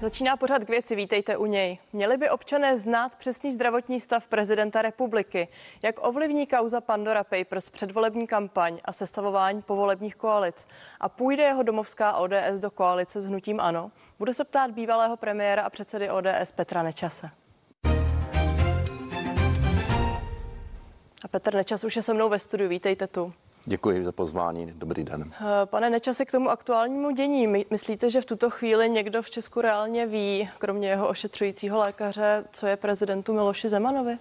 Začíná pořád k věci, vítejte u něj. Měli by občané znát přesný zdravotní stav prezidenta republiky. Jak ovlivní kauza Pandora Papers předvolební kampaň a sestavování povolebních koalic? A půjde jeho domovská ODS do koalice s hnutím ANO? Bude se ptát bývalého premiéra a předsedy ODS Petra Nečase. A Petr Nečas už je se mnou ve studiu, vítejte tu. Děkuji za pozvání. Dobrý den. Eh, pane Nečase, k tomu aktuálnímu dění. Myslíte, že v tuto chvíli někdo v Česku reálně ví, kromě jeho ošetřujícího lékaře, co je prezidentu Miloši Zemanovi? Eh,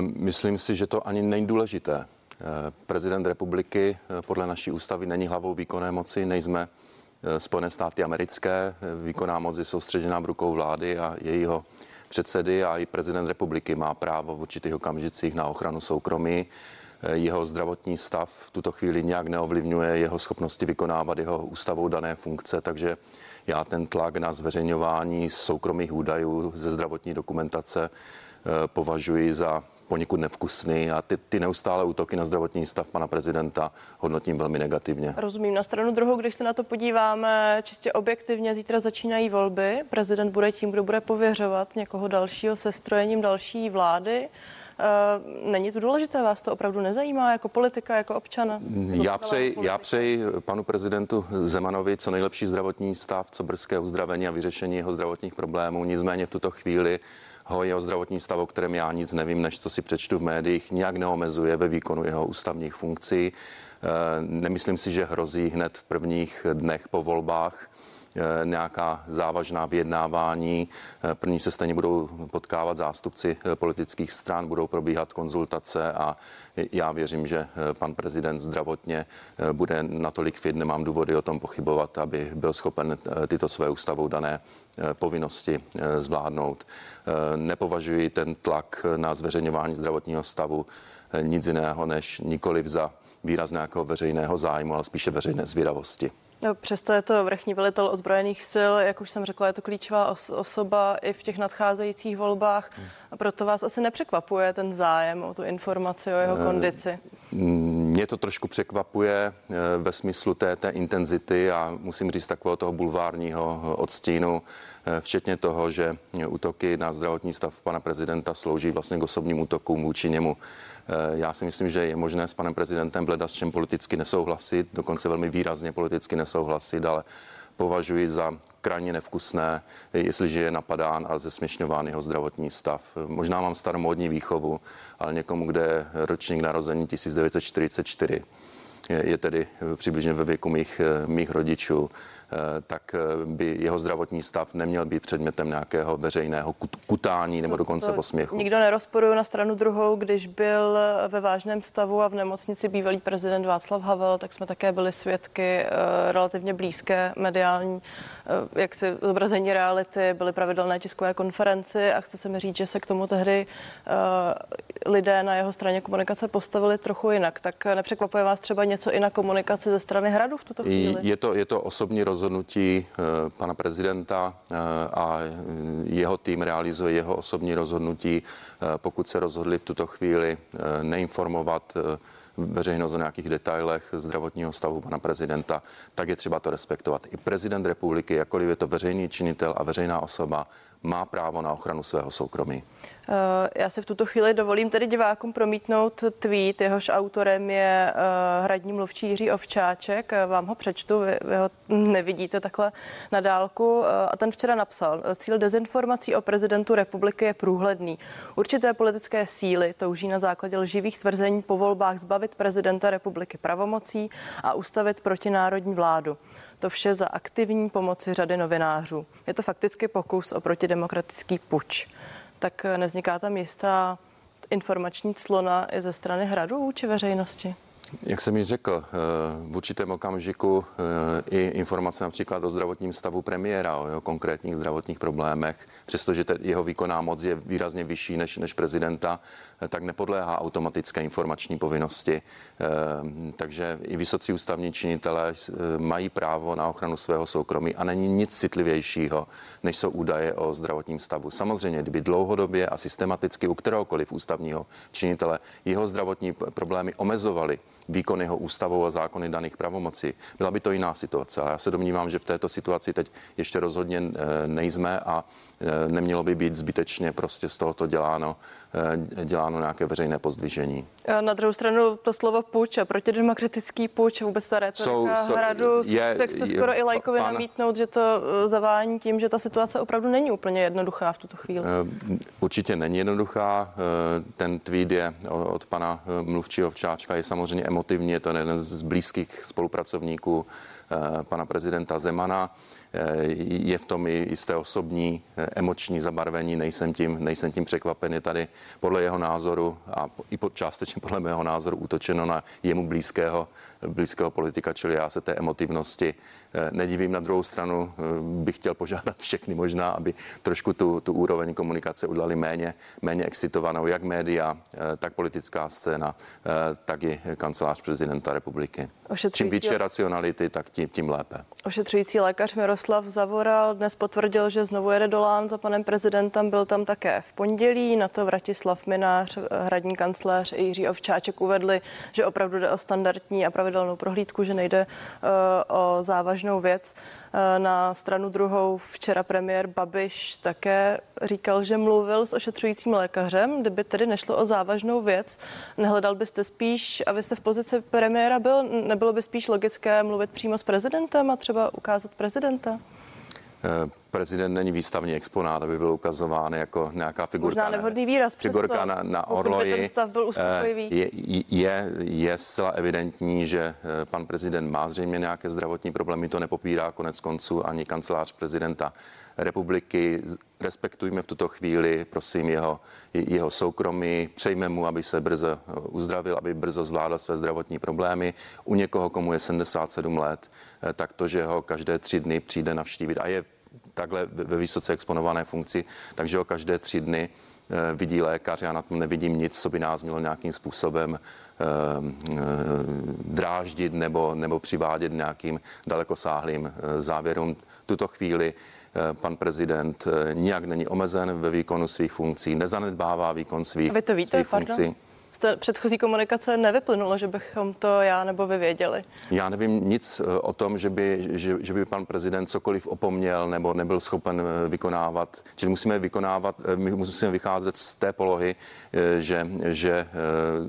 myslím si, že to ani není důležité. Eh, prezident republiky podle naší ústavy není hlavou výkonné moci, nejsme Spojené státy americké. Výkonná moc je soustředěná v rukou vlády a jejího předsedy a i prezident republiky má právo v určitých okamžicích na ochranu soukromí jeho zdravotní stav v tuto chvíli nějak neovlivňuje jeho schopnosti vykonávat jeho ústavou dané funkce, takže já ten tlak na zveřejňování soukromých údajů ze zdravotní dokumentace eh, považuji za poněkud nevkusný a ty, ty neustále útoky na zdravotní stav pana prezidenta hodnotím velmi negativně. Rozumím. Na stranu druhou, když se na to podíváme čistě objektivně, zítra začínají volby. Prezident bude tím, kdo bude pověřovat někoho dalšího se strojením další vlády. Eh, není to důležité? Vás to opravdu nezajímá jako politika, jako občana? Já přeji, já přeji panu prezidentu Zemanovi co nejlepší zdravotní stav, co brzké uzdravení a vyřešení jeho zdravotních problémů. Nicméně v tuto chvíli ho jeho zdravotní stav, o kterém já nic nevím, než co si přečtu v médiích, nějak neomezuje ve výkonu jeho ústavních funkcí. Eh, nemyslím si, že hrozí hned v prvních dnech po volbách nějaká závažná vyjednávání. Eh, první se stejně budou potkávat zástupci eh, politických stran, budou probíhat konzultace a já věřím, že pan prezident zdravotně bude natolik fit, nemám důvody o tom pochybovat, aby byl schopen tyto své ústavou dané povinnosti zvládnout. Nepovažuji ten tlak na zveřejňování zdravotního stavu nic jiného než nikoli za výraz nějakého veřejného zájmu, ale spíše veřejné zvědavosti. No, přesto je to vrchní velitel ozbrojených sil, jak už jsem řekla, je to klíčová os- osoba i v těch nadcházejících volbách. Hmm. A proto vás asi nepřekvapuje ten zájem o tu informaci o jeho eh, kondici. Mě to trošku překvapuje eh, ve smyslu té, té intenzity a musím říct takového toho bulvárního odstínu, eh, včetně toho, že útoky na zdravotní stav pana prezidenta slouží vlastně k osobním útokům vůči němu. Já si myslím, že je možné s panem prezidentem v s čem politicky nesouhlasit, dokonce velmi výrazně politicky nesouhlasit, ale považuji za krajně nevkusné, jestliže je napadán a zesměšňován jeho zdravotní stav. Možná mám staromódní výchovu, ale někomu, kde je ročník narození 1944, je tedy přibližně ve věku mých, mých rodičů, Eh, tak eh, by jeho zdravotní stav neměl být předmětem nějakého veřejného kutání nebo dokonce posměchu. Nikdo nerozporuje na stranu druhou, když byl ve vážném stavu a v nemocnici bývalý prezident Václav Havel, tak jsme také byli svědky eh, relativně blízké mediální jak si zobrazení reality, byly pravidelné tiskové konferenci a chce se mi říct, že se k tomu tehdy lidé na jeho straně komunikace postavili trochu jinak. Tak nepřekvapuje vás třeba něco i na komunikaci ze strany Hradu v tuto chvíli? Je to, je to osobní rozhodnutí eh, pana prezidenta eh, a jeho tým realizuje jeho osobní rozhodnutí, eh, pokud se rozhodli v tuto chvíli neinformovat veřejnost o nějakých detailech zdravotního stavu pana prezidenta, tak je třeba to respektovat. I prezident republiky, jakkoliv je to veřejný činitel a veřejná osoba, má právo na ochranu svého soukromí. Eh, já si v tuto chvíli dovolím tedy divákům promítnout tweet, jehož autorem je eh, hradní mluvčí Jiří Ovčáček. Eh, vám ho přečtu, vy, vy ho nevidíte takhle na dálku. A ten včera napsal, cíl dezinformací o prezidentu republiky je průhledný. Určité politické síly touží na základě lživých tvrzení po volbách zbavit prezidenta republiky pravomocí a ustavit protinárodní vládu. To vše za aktivní pomoci řady novinářů. Je to fakticky pokus o protidemokratický puč tak nevzniká tam jistá informační clona i ze strany hradu vůči veřejnosti? Jak jsem již řekl, eh, v určitém okamžiku eh, i informace například o zdravotním stavu premiéra, o jeho konkrétních zdravotních problémech, přestože jeho výkonná moc je výrazně vyšší než, než prezidenta, eh, tak nepodléhá automatické informační povinnosti. Takže i vysocí ústavní činitelé mají právo na ochranu svého soukromí a není nic citlivějšího, než jsou údaje o zdravotním stavu. Samozřejmě, kdyby dlouhodobě a systematicky u kteréhokoliv ústavního činitele jeho zdravotní problémy omezovaly výkon jeho ústavou a zákony daných pravomocí. Byla by to jiná situace, ale já se domnívám, že v této situaci teď ještě rozhodně nejsme a nemělo by být zbytečně prostě z tohoto děláno, děláno nějaké veřejné pozdvižení. Na druhou stranu to slovo puč a protidemokratický puč, vůbec ta retorika jsou, hradu je, se chce skoro je, i lajkovi pan, namítnout, že to zavání tím, že ta situace opravdu není úplně jednoduchá v tuto chvíli. Určitě není jednoduchá. Ten tweet je od pana mluvčího Včáčka je samozřejmě emotivní, je to jeden z blízkých spolupracovníků pana prezidenta Zemana. Je v tom i jisté osobní emoční zabarvení, nejsem tím, nejsem tím překvapen. Je tady podle jeho názoru a i částečně podle mého názoru útočeno na jemu blízkého, blízkého politika, čili já se té emotivnosti nedivím. Na druhou stranu bych chtěl požádat všechny možná, aby trošku tu, tu úroveň komunikace udělali méně, méně excitovanou, jak média, tak politická scéna, tak i kancelář prezidenta republiky. Čím více racionality, tak tím, tím lépe. Ošetřující lékař Miroslav Zavoral dnes potvrdil, že znovu jede do Lán za panem prezidentem. Byl tam také v pondělí. Na to Vratislav Minář, hradní kancléř Jiří Ovčáček uvedli, že opravdu jde o standardní a pravidelnou prohlídku, že nejde uh, o závažnou věc. Uh, na stranu druhou včera premiér Babiš také říkal, že mluvil s ošetřujícím lékařem. Kdyby tedy nešlo o závažnou věc, nehledal byste spíš, a vy jste v pozici premiéra byl, nebylo by spíš logické mluvit přímo s prezidentem a třeba ukázat prezidenta? Eh, prezident není výstavní exponát, aby byl ukazován jako nějaká figurka. Možná nevhodný výraz, figurka na, na orloji. Ten stav byl eh, je, je, je zcela evidentní, že eh, pan prezident má zřejmě nějaké zdravotní problémy, to nepopírá konec konců ani kancelář prezidenta republiky. Respektujme v tuto chvíli, prosím, jeho, jeho soukromí, přejme mu, aby se brzo uzdravil, aby brzo zvládal své zdravotní problémy. U někoho, komu je 77 let, tak to, že ho každé tři dny přijde navštívit a je takhle ve vysoce exponované funkci, takže ho každé tři dny eh, vidí lékař. Já na tom nevidím nic, co by nás mělo nějakým způsobem eh, eh, dráždit nebo, nebo přivádět nějakým dalekosáhlým závěrům. Tuto chvíli pan prezident nijak není omezen ve výkonu svých funkcí, nezanedbává výkon svých, Vy to víte, svých funkcí té předchozí komunikace nevyplynulo, že bychom to já nebo vy věděli? Já nevím nic eh, o tom, že by, že, že by pan prezident cokoliv opomněl nebo nebyl schopen eh, vykonávat. Čili musíme vykonávat, eh, my musíme vycházet z té polohy, že, že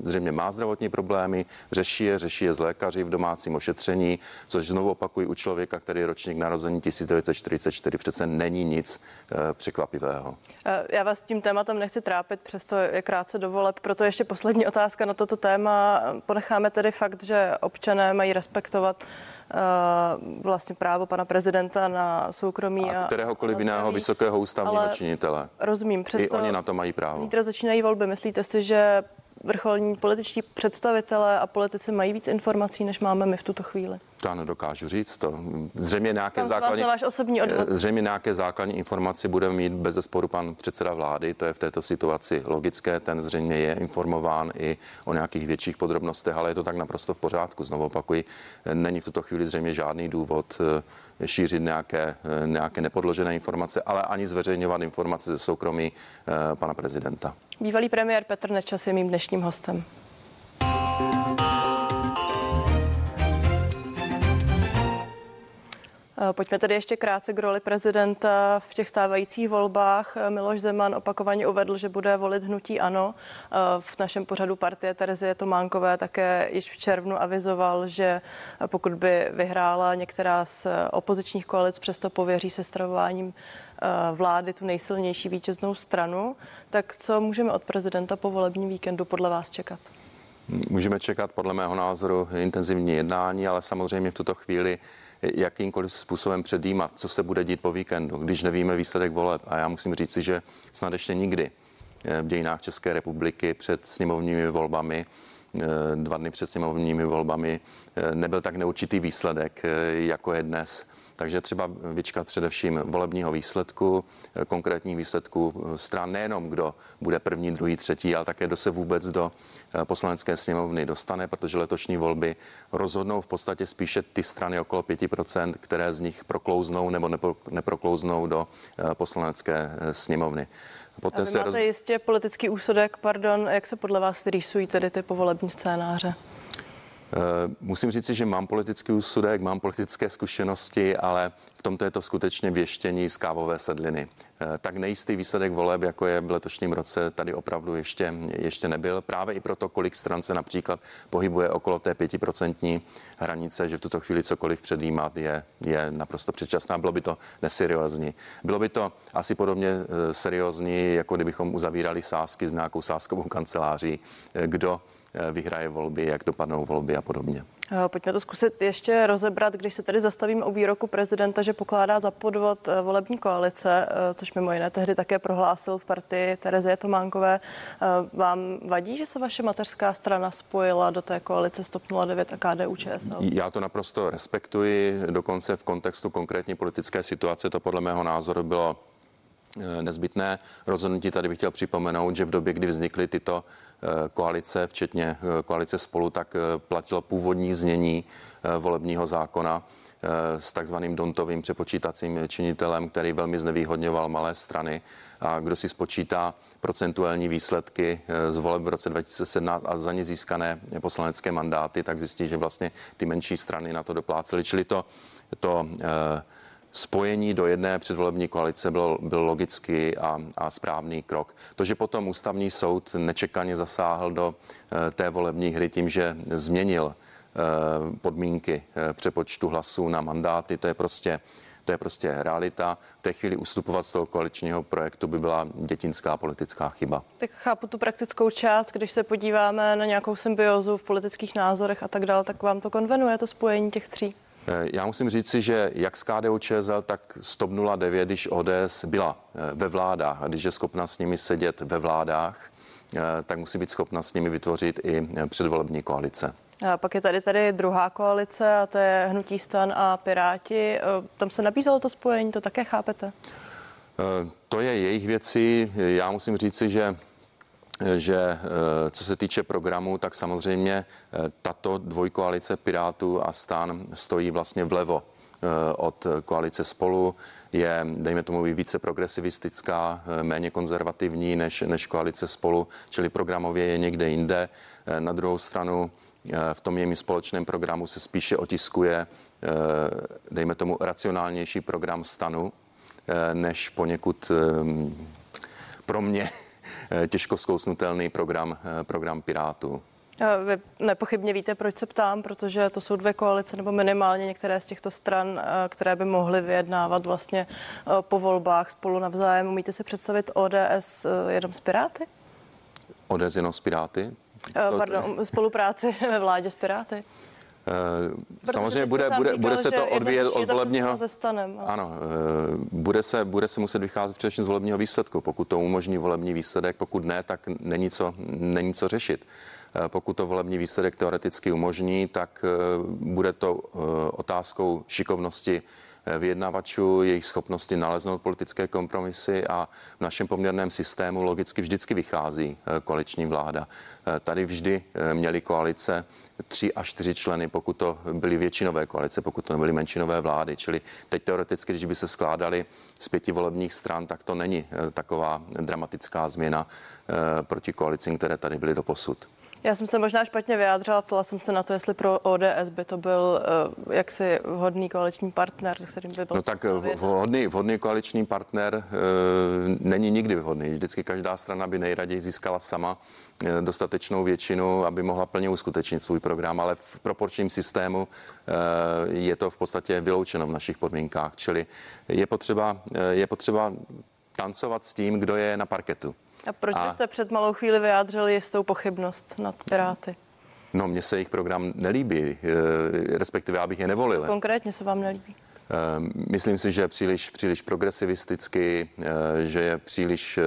zřejmě má zdravotní problémy, řeší je, řeší je z lékaři v domácím ošetření, což znovu opakuji u člověka, který je ročník narození 1944, přece není nic překvapivého. Já vás tím tématem nechci trápit, přesto je krátce dovoleb, proto ještě poslední poslední otázka na toto téma. Ponecháme tedy fakt, že občané mají respektovat uh, vlastně právo pana prezidenta na soukromí a, a kteréhokoliv jiného vysokého ústavního činitele. Rozumím, přesto I oni na to mají právo. Zítra začínají volby. Myslíte si, že vrcholní političtí představitelé a politici mají víc informací, než máme my v tuto chvíli? To já nedokážu říct. To zřejmě nějaké, základní, váš osobní odvod. zřejmě nějaké základní informace bude mít bez zesporu pan předseda vlády. To je v této situaci logické. Ten zřejmě je informován i o nějakých větších podrobnostech, ale je to tak naprosto v pořádku. Znovu opakuji, není v tuto chvíli zřejmě žádný důvod eh, šířit nějaké, eh, nějaké nepodložené informace, ale ani zveřejňovat informace ze soukromí eh, pana prezidenta. Bývalý premiér Petr Nečas je mým dnešním hostem. Pojďme tedy ještě krátce k roli prezidenta v těch stávajících volbách. Eh, Miloš Zeman opakovaně uvedl, že bude volit hnutí ANO. Eh, v našem pořadu partie Terezie Tománkové také již v červnu avizoval, že pokud by vyhrála některá z opozičních koalic, přesto pověří se stravováním vlády tu nejsilnější vítěznou stranu. Tak co můžeme od prezidenta po volebním víkendu podle vás čekat? Můžeme čekat podle mého názoru intenzivní jednání, ale samozřejmě v tuto chvíli jakýmkoliv způsobem předjímat, co se bude dít po víkendu, když nevíme výsledek voleb. A já musím říci, že snad ještě nikdy eh, v dějinách České republiky před sněmovními volbami eh, dva dny před sněmovními volbami eh, nebyl tak neurčitý výsledek, jako je dnes. Takže třeba vyčkat především volebního výsledku, konkrétních výsledků stran, nejenom kdo bude první, druhý, třetí, ale také kdo se vůbec do eh, poslanecké sněmovny dostane, protože letošní volby rozhodnou v podstatě spíše ty strany okolo 5%, které z nich proklouznou nebo neproklouznou do eh, poslanecké eh, sněmovny. Poté A vy máte roz... jistě politický úsudek, pardon, jak se podle vás rýsují tedy ty povolební scénáře? Musím říct, že mám politický úsudek, mám politické zkušenosti, ale v tomto je to skutečně věštění z kávové sedliny. Tak nejistý výsledek voleb, jako je v letošním roce, tady opravdu ještě, ještě nebyl. Právě i proto, kolik stran se například pohybuje okolo té pětiprocentní hranice, že v tuto chvíli cokoliv předjímat je, je naprosto předčasná. Bylo by to neseriózní. Bylo by to asi podobně eh, seriózní, jako kdybychom uzavírali sázky s nějakou sázkovou kanceláří, eh, kdo eh, vyhraje volby, jak dopadnou volby a podobně. Pojďme to zkusit ještě rozebrat, když se tedy zastavíme u výroku prezidenta, že pokládá za podvod volební koalice, což mimo jiné tehdy také prohlásil v partii Terezie Tománkové. Vám vadí, že se vaše mateřská strana spojila do té koalice Stop 09 a KDU ČSL? Já to naprosto respektuji, dokonce v kontextu konkrétní politické situace to podle mého názoru bylo Eh, nezbytné rozhodnutí. Tady bych chtěl připomenout, že v době, kdy vznikly tyto eh, koalice, včetně eh, koalice spolu, tak platilo původní znění volebního zákona s takzvaným dontovým přepočítacím činitelem, který velmi znevýhodňoval malé strany. A kdo si spočítá procentuální výsledky z voleb v roce 2017 a za ně získané poslanecké mandáty, tak zjistí, že vlastně ty menší strany na to doplácely. Čili to, to spojení do jedné předvolební koalice byl, byl logický a, a správný krok. To, že potom ústavní soud nečekaně zasáhl do e, té volební hry tím, že změnil e, podmínky e, přepočtu hlasů na mandáty, to je prostě to je prostě realita. V té chvíli ustupovat z toho koaličního projektu by byla dětinská politická chyba. Tak chápu tu praktickou část, když se podíváme na nějakou symbiozu v politických názorech a tak dále, tak vám to konvenuje to spojení těch tří? Eh, já musím říci, že jak z KDU ČSL, tak z TOP 09, když ODS byla eh, ve vládách a když je schopna s nimi sedět ve vládách, eh, tak musí být schopna s nimi vytvořit i předvolební koalice. A pak je tady tady druhá koalice a to je Hnutí stan a Piráti. Tam se nabízelo to spojení, to také chápete? To je jejich věci. Já musím říci, že že eh, co se týče programu, tak samozřejmě eh, tato dvojkoalice Pirátů a stan stojí vlastně vlevo eh, od koalice spolu je, dejme tomu, více progresivistická, méně konzervativní než, než koalice spolu, čili programově je někde jinde. Na druhou stranu v tom jejím společném programu se spíše otiskuje, dejme tomu, racionálnější program stanu, než poněkud pro mě těžko zkousnutelný program, eh, program Pirátů. Vy nepochybně víte, proč se ptám, protože to jsou dvě koalice nebo minimálně některé z těchto stran, eh, které by mohly vyjednávat vlastně po volbách spolu navzájem. Umíte si představit ODS jenom s Piráty? ODS jenom s Piráty? Pardon, spolupráci ve vládě s Piráty? Protože Samozřejmě bude, bude, říkal, bude se to odvíjet od volebního. Ano, bude se, bude se muset vycházet především z volebního výsledku. Pokud to umožní volební výsledek, pokud ne, tak není co, není co řešit. Pokud to volební výsledek teoreticky umožní, tak bude to otázkou šikovnosti vyjednavačů, jejich schopnosti naleznout politické kompromisy a v našem poměrném systému logicky vždycky vychází eh, koaliční vláda. Eh, tady vždy eh, měli koalice tři až čtyři členy, pokud to byly většinové koalice, pokud to nebyly menšinové vlády. Čili teď teoreticky, když by se skládali z pěti volebních stran, tak to není taková dramatická změna proti koalicím, které tady byly do posud. Já jsem se možná špatně vyjádřila, ptala jsem se na to, jestli pro ODS by to byl uh, jaksi vhodný koaliční partner, kterým by byl. No tak vhodný, vhodný koaliční partner uh, není nikdy vhodný. Vždycky každá strana by nejraději získala sama dostatečnou většinu, aby mohla plně uskutečnit svůj program, ale v proporčním systému uh, je to v podstatě vyloučeno v našich podmínkách. Čili je potřeba, je potřeba tancovat s tím, kdo je na parketu. A proč a... jste před malou chvíli vyjádřili jistou pochybnost nad Piráty? No, mně se jejich program nelíbí, eh, respektive já bych je nevolil. Konkrétně se vám nelíbí? Eh, myslím si, že je příliš, příliš progresivistický, eh, že je příliš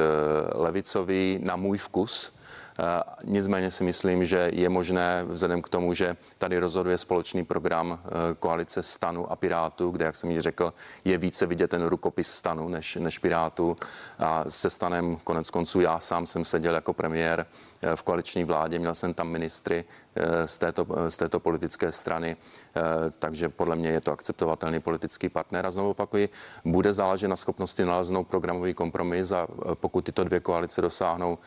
levicový na můj vkus. Eh, nicméně si myslím, že je možné, vzhledem k tomu, že tady rozhoduje společný program eh, koalice Stanu a Pirátů, kde, jak jsem ji řekl, je více vidět ten rukopis Stanu než, než Pirátů. A se Stanem konec konců já sám jsem seděl jako premiér eh, v koaliční vládě, měl jsem tam ministry z této, z této politické strany, takže podle mě je to akceptovatelný politický partner. A znovu opakuji, bude záležet na schopnosti naleznout programový kompromis a pokud tyto dvě koalice dosáhnou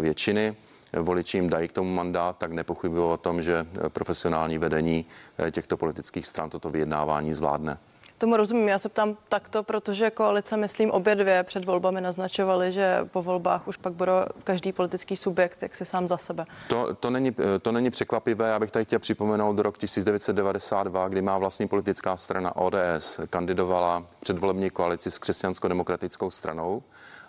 většiny, voliči jim dají k tomu mandát, tak nepochybuji o tom, že profesionální vedení těchto politických stran toto vyjednávání zvládne. Tomu rozumím. Já se ptám takto, protože koalice, myslím, obě dvě před volbami naznačovaly, že po volbách už pak bude každý politický subjekt jak se sám za sebe. To, to, není, to není překvapivé. Já bych tady chtěl připomenout rok 1992, kdy má vlastní politická strana ODS kandidovala předvolební koalici s křesťansko-demokratickou stranou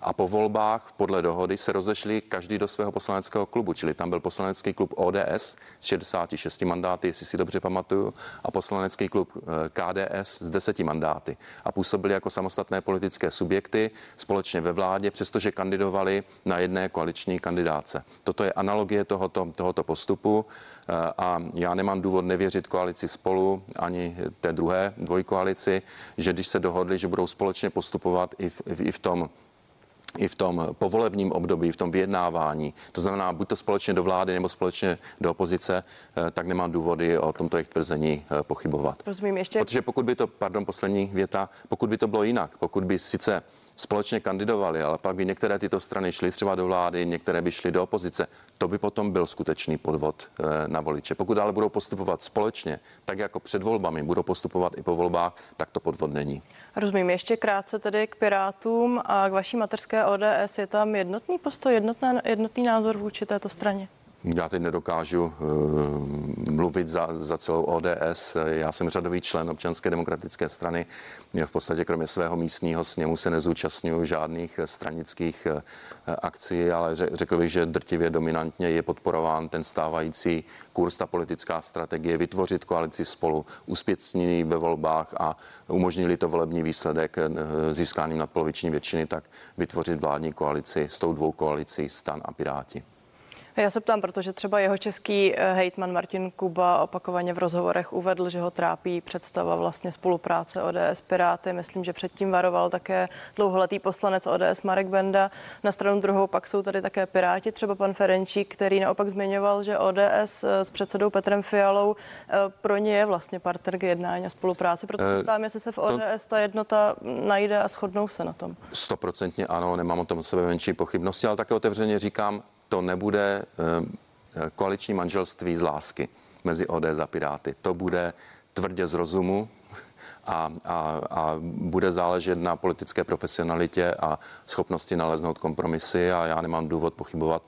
a po volbách podle dohody se rozešli každý do svého poslaneckého klubu, čili tam byl poslanecký klub ODS s 66 mandáty, jestli si dobře pamatuju, a poslanecký klub eh, KDS s 10 mandáty a působili jako samostatné politické subjekty společně ve vládě, přestože kandidovali na jedné koaliční kandidáce. Toto je analogie tohoto, tohoto postupu eh, a já nemám důvod nevěřit koalici spolu ani té druhé dvojkoalici, že když se dohodli, že budou společně postupovat i v, i v tom i v tom povolebním období, v tom vyjednávání, to znamená buď to společně do vlády nebo společně do opozice, eh, tak nemám důvody o tomto jejich tvrzení eh, pochybovat. Rozumím ještě. Protože pokud by to, pardon, poslední věta, pokud by to bylo jinak, pokud by sice společně kandidovali, ale pak by některé tyto strany šly třeba do vlády, některé by šly do opozice. To by potom byl skutečný podvod eh, na voliče. Pokud ale budou postupovat společně, tak jako před volbami budou postupovat i po volbách, tak to podvod není. Rozumím. Ještě krátce tedy k Pirátům a k vaší materské ODS. Je tam jednotný postoj, jednotný, jednotný názor vůči této straně? Já teď nedokážu uh, mluvit za, za celou ODS. Já jsem řadový člen občanské demokratické strany. V podstatě kromě svého místního sněmu se nezúčastňuji žádných stranických uh, akcí, ale řekl bych, že drtivě dominantně je podporován ten stávající kurz, ta politická strategie, vytvořit koalici spolu, uspět s ní ve volbách a umožnili to volební výsledek získáním nadpoloviční většiny, tak vytvořit vládní koalici s tou dvou koalicí stan a Piráti. Já se ptám, protože třeba jeho český eh, hejtman Martin Kuba opakovaně v rozhovorech uvedl, že ho trápí představa vlastně spolupráce ODS Piráty. Myslím, že předtím varoval také dlouholetý poslanec ODS Marek Benda. Na stranu druhou pak jsou tady také Piráti, třeba pan Ferenčík, který naopak zmiňoval, že ODS eh, s předsedou Petrem Fialou eh, pro ně je vlastně partner k jednání a spolupráci. Proto se ptám, jestli se v ODS ta jednota najde a shodnou se na tom. Stoprocentně ano, nemám o tom sebe menší pochybnosti, ale také otevřeně říkám, to nebude eh, koaliční manželství z lásky mezi ODS a Piráty. To bude tvrdě z rozumu, a, a, a bude záležet na politické profesionalitě a schopnosti naleznout kompromisy a já nemám důvod pochybovat.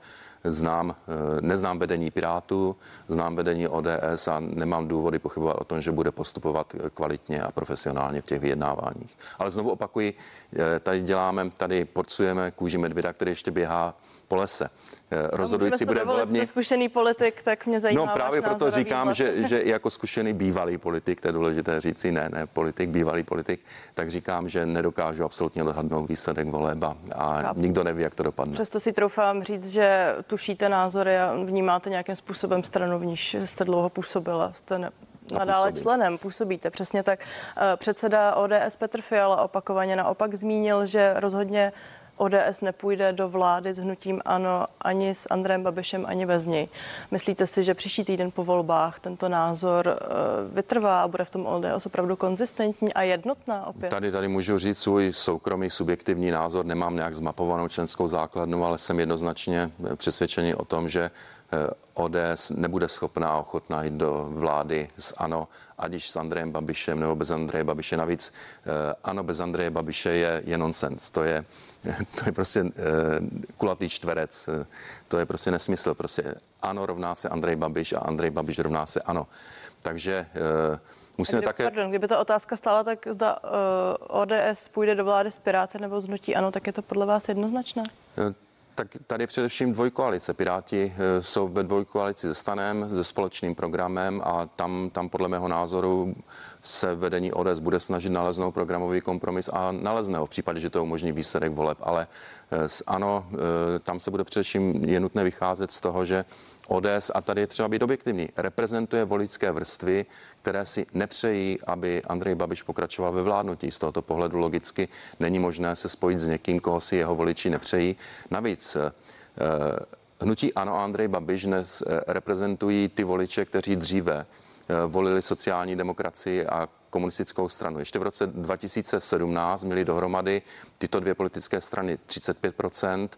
Znám, eh, neznám vedení Pirátů, znám vedení ODS a nemám důvody pochybovat o tom, že bude postupovat kvalitně a profesionálně v těch vyjednáváních. Ale znovu opakuji, eh, tady děláme, tady porcujeme kůži medvěda, který ještě běhá po lese. Eh, rozhodující bude volební. zkušený politik, tak mě zajímá. No právě proto říkám, že, že jako zkušený bývalý politik, to je důležité říci, ne, ne politik, bývalý politik, tak říkám, že nedokážu absolutně odhadnout výsledek voleb a, a nikdo neví, jak to dopadne. Přesto si troufám říct, že tušíte názory a vnímáte nějakým způsobem stranu, v níž jste dlouho působila. Jste ne, nadále členem, působíte. Přesně tak. Eh, předseda ODS Petr Fiala opakovaně naopak zmínil, že rozhodně ODS nepůjde do vlády s hnutím ANO ani s Andrem Babišem, ani bez něj. Myslíte si, že příští týden po volbách tento názor eh, vytrvá a bude v tom ODS opravdu konzistentní a jednotná opět? Tady, tady můžu říct svůj soukromý subjektivní názor. Nemám nějak zmapovanou členskou základnu, ale jsem jednoznačně přesvědčený o tom, že ODS nebude schopná a ochotná jít do vlády s ANO, ať již s Andrejem Babišem nebo bez Andreje Babiše. Navíc eh, ANO bez Andreje Babiše je, je nonsens. To je, to je prostě eh, kulatý čtverec. To je prostě nesmysl. Prostě ANO rovná se Andrej Babiš a Andrej Babiš rovná se ANO. Takže musíme Kdyby, také... Pardon, kdyby ta otázka stála, tak zda uh, ODS půjde do vlády s Piráty nebo z hnutí ANO, tak je to podle vás jednoznačné? Tak tady je především dvojkoalice. Piráti eh, jsou ve dvojkoalici se stanem, se společným programem a tam, tam podle mého názoru se vedení ODS bude snažit naleznout programový kompromis a nalezne ho v případě, že to umožní výsledek voleb. Ale eh, ano, eh, tam se bude především je nutné vycházet z toho, že ODS, a tady je třeba být objektivní, reprezentuje voličské vrstvy, které si nepřejí, aby Andrej Babiš pokračoval ve vládnutí. Z tohoto pohledu logicky není možné se spojit s někým, koho si jeho voliči nepřejí. Navíc eh, Hnutí Ano a Andrej Babiš dnes eh, reprezentují ty voliče, kteří dříve eh, volili sociální demokracii a komunistickou stranu. Ještě v roce 2017 měli dohromady tyto dvě politické strany 35 eh,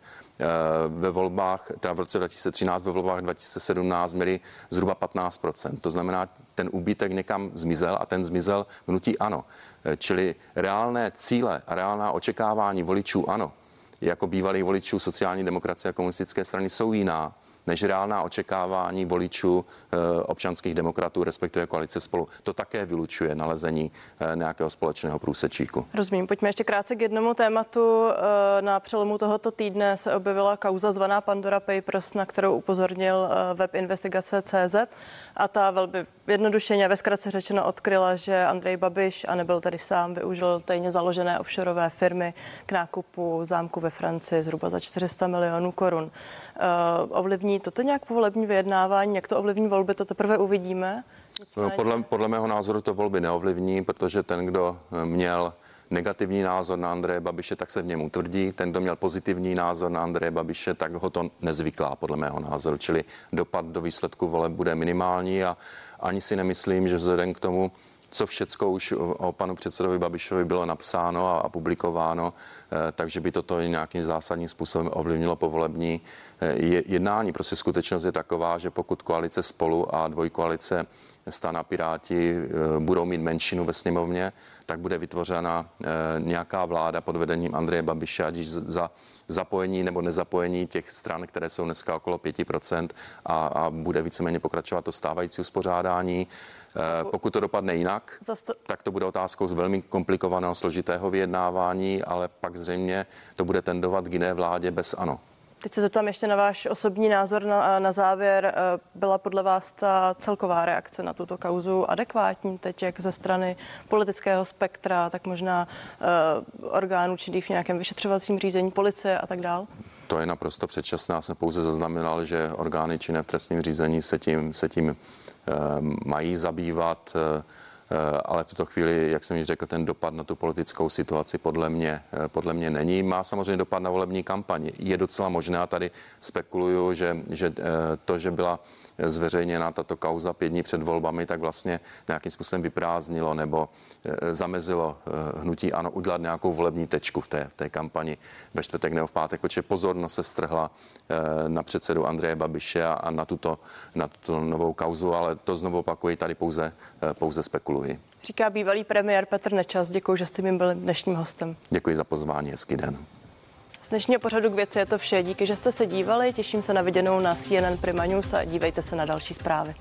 ve volbách, teda v roce 2013, ve volbách 2017 měli zhruba 15% To znamená, ten úbytek někam zmizel a ten zmizel hnutí ano. Eh, čili reálné cíle a reálná očekávání voličů ano, jako bývalých voličů sociální demokracie a komunistické strany jsou jiná než reálná očekávání voličů eh, občanských demokratů, respektive koalice spolu. To také vylučuje nalezení eh, nějakého společného průsečíku. Rozumím. Pojďme ještě krátce k jednomu tématu. Eh, na přelomu tohoto týdne se objevila kauza zvaná Pandora Papers, na kterou upozornil web investigace CZ a ta velmi jednodušeně ve zkratce řečeno odkryla, že Andrej Babiš, a nebyl tady sám, využil tajně založené offshoreové firmy k nákupu zámku ve Francii zhruba za 400 milionů korun. Ovlivní toto nějak povolební vyjednávání? Jak to ovlivní volby, to teprve uvidíme? Nicméně... Podle, podle mého názoru to volby neovlivní, protože ten, kdo eh, měl negativní názor na Andreje Babiše, tak se v něm utvrdí. Ten, kdo měl pozitivní názor na Andreje Babiše, tak ho to nezvyklá, podle mého názoru. Čili dopad do výsledku voleb bude minimální a ani si nemyslím, že vzhledem k tomu, co všecko už o panu předsedovi Babišovi bylo napsáno a publikováno, eh, takže by toto nějakým zásadním způsobem ovlivnilo povolební jednání. Prostě skutečnost je taková, že pokud koalice spolu a dvojkoalice Stana Piráti eh, budou mít menšinu ve sněmovně, tak bude vytvořena nějaká vláda pod vedením Andreje Babiše, ať za zapojení nebo nezapojení těch stran, které jsou dneska okolo 5% a, a bude víceméně pokračovat to stávající uspořádání. Eh, pokud to dopadne jinak, tak to bude otázkou z velmi komplikovaného, složitého vyjednávání, ale pak zřejmě to bude tendovat k jiné vládě bez ano. Teď se zeptám ještě na váš osobní názor na, na závěr. Eh, byla podle vás ta celková reakce na tuto kauzu adekvátní teď, jak ze strany politického spektra, tak možná uh, orgánů činných v nějakém vyšetřovacím řízení, policie a tak dál? To je naprosto předčasné. Já jsem pouze zaznamenal, že orgány činné v trestním řízení se tím, se tím uh, mají zabývat. Uh, ale v tuto chvíli, jak jsem již řekl, ten dopad na tu politickou situaci podle mě, eh, podle mě není. Má samozřejmě dopad na volební kampaň. Je docela možné, a tady spekuluju, že, že eh, to, že byla zveřejněna tato kauza pět dní před volbami, tak vlastně nějakým způsobem vyprázdnilo nebo zamezilo hnutí ano udělat nějakou volební tečku v té, té kampani ve čtvrtek nebo v pátek, protože pozornost se strhla na předsedu Andreje Babiše a, a na, tuto, na tuto novou kauzu, ale to znovu opakuji, tady pouze, pouze spekuluji dluhy. Říká bývalý premiér Petr Nečas. Děkuji, že jste mi byli dnešním hostem. Děkuji za pozvání, hezký den. Z dnešního pořadu k věci je to vše. Díky, že jste se dívali. Těším se na viděnou na CNN Prima News a dívejte se na další zprávy.